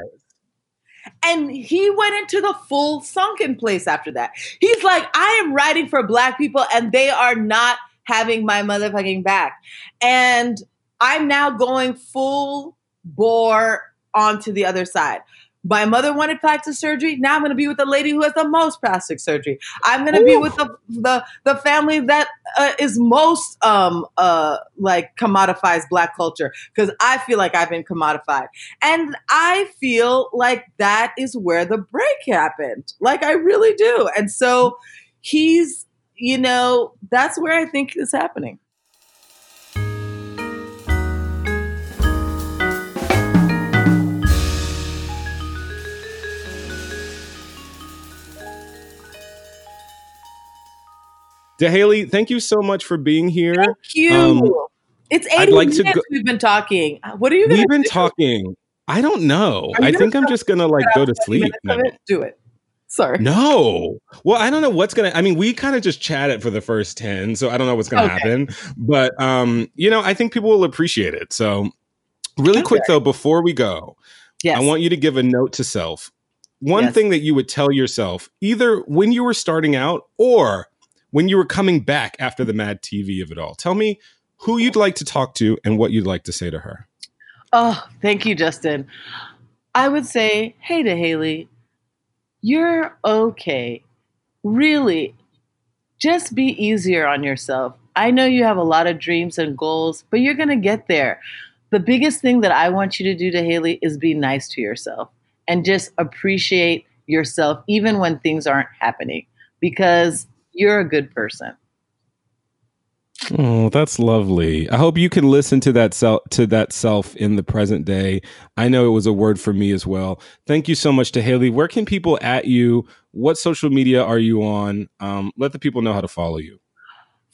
And he went into the full sunken place after that. He's like, I am writing for black people and they are not having my motherfucking back. And I'm now going full bore onto the other side. My mother wanted plastic surgery. Now I'm going to be with the lady who has the most plastic surgery. I'm going to be with the, the the family that uh, is most um uh like commodifies black culture because I feel like I've been commodified. And I feel like that is where the break happened. Like I really do. And so he's, you know, that's where I think is happening. Dahéli, thank you so much for being here. Thank you. Um, it's I'd 80 like minutes go- we've been talking. What are you going We've been do? talking. I don't know. I think I'm just gonna like go to sleep. It? Do it. Sorry. No. Well, I don't know what's gonna. I mean, we kind of just chatted for the first ten, so I don't know what's gonna Okay. happen. But um, you know, I think people will appreciate it. So, really quick though, before we go, Yes. I want you to give a note to self. One Yes. thing that you would tell yourself, either when you were starting out or when you were coming back after the Mad TV of it all. Tell me who you'd like to talk to and what you'd like to say to her. Oh, thank you, Justin. I would say, hey Dahéli, you're okay. Really, just be easier on yourself. I know you have a lot of dreams and goals, but you're going to get there. The biggest thing that I want you to do Dahéli is be nice to yourself and just appreciate yourself, even when things aren't happening, because you're a good person. Oh, that's lovely. I hope you can listen to that self to that self in the present day. I know it was a word for me as well. Thank you so much Dahéli. Where can people at you? What social media are you on? Um, let the people know how to follow you.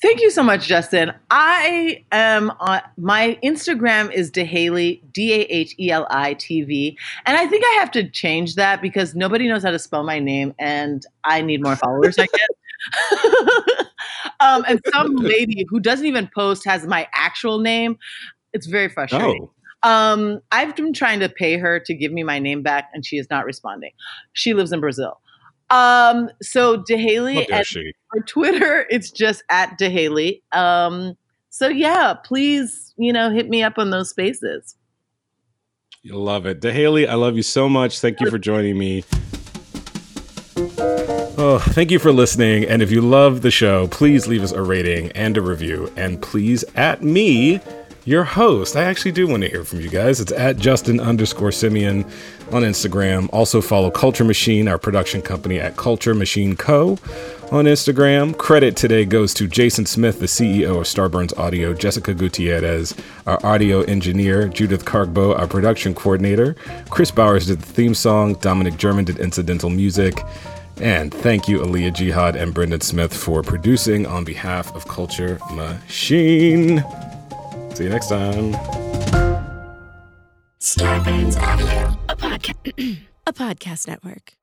Thank you so much, Justin. I am on my Instagram is Dahéli, D A H E L I T V. And I think I have to change that because nobody knows how to spell my name and I need more followers, I guess. um, and some lady who doesn't even post has my actual name. It's very frustrating. Oh, Um, I've been trying to pay her to give me my name back and she is not responding. She lives in Brazil. Um, so Dahéli and she? for Twitter, it's just at Dahéli. Um, so yeah, please, you know, hit me up on those spaces. You love it. Dahéli, I love you so much. Thank you for joining me. Oh, thank you for listening. And if you love the show, please leave us a rating and a review. And please at me, your host. I actually do want to hear from you guys. It's at Justin underscore Simien on Instagram. Also follow Culture Machine, our production company at Culture Machine Co. on Instagram. Credit today goes to Jason Smith, the CEO of Starburns Audio, Jessica Gutierrez, our audio engineer, Judith Cargbo, our production coordinator. Chris Bowers did the theme song, Dominic German did incidental music. And thank you, Aaliyah Jihad and Brendan Smith, for producing on behalf of Culture Machine. See you next time. Starburns Audio. a podcast network.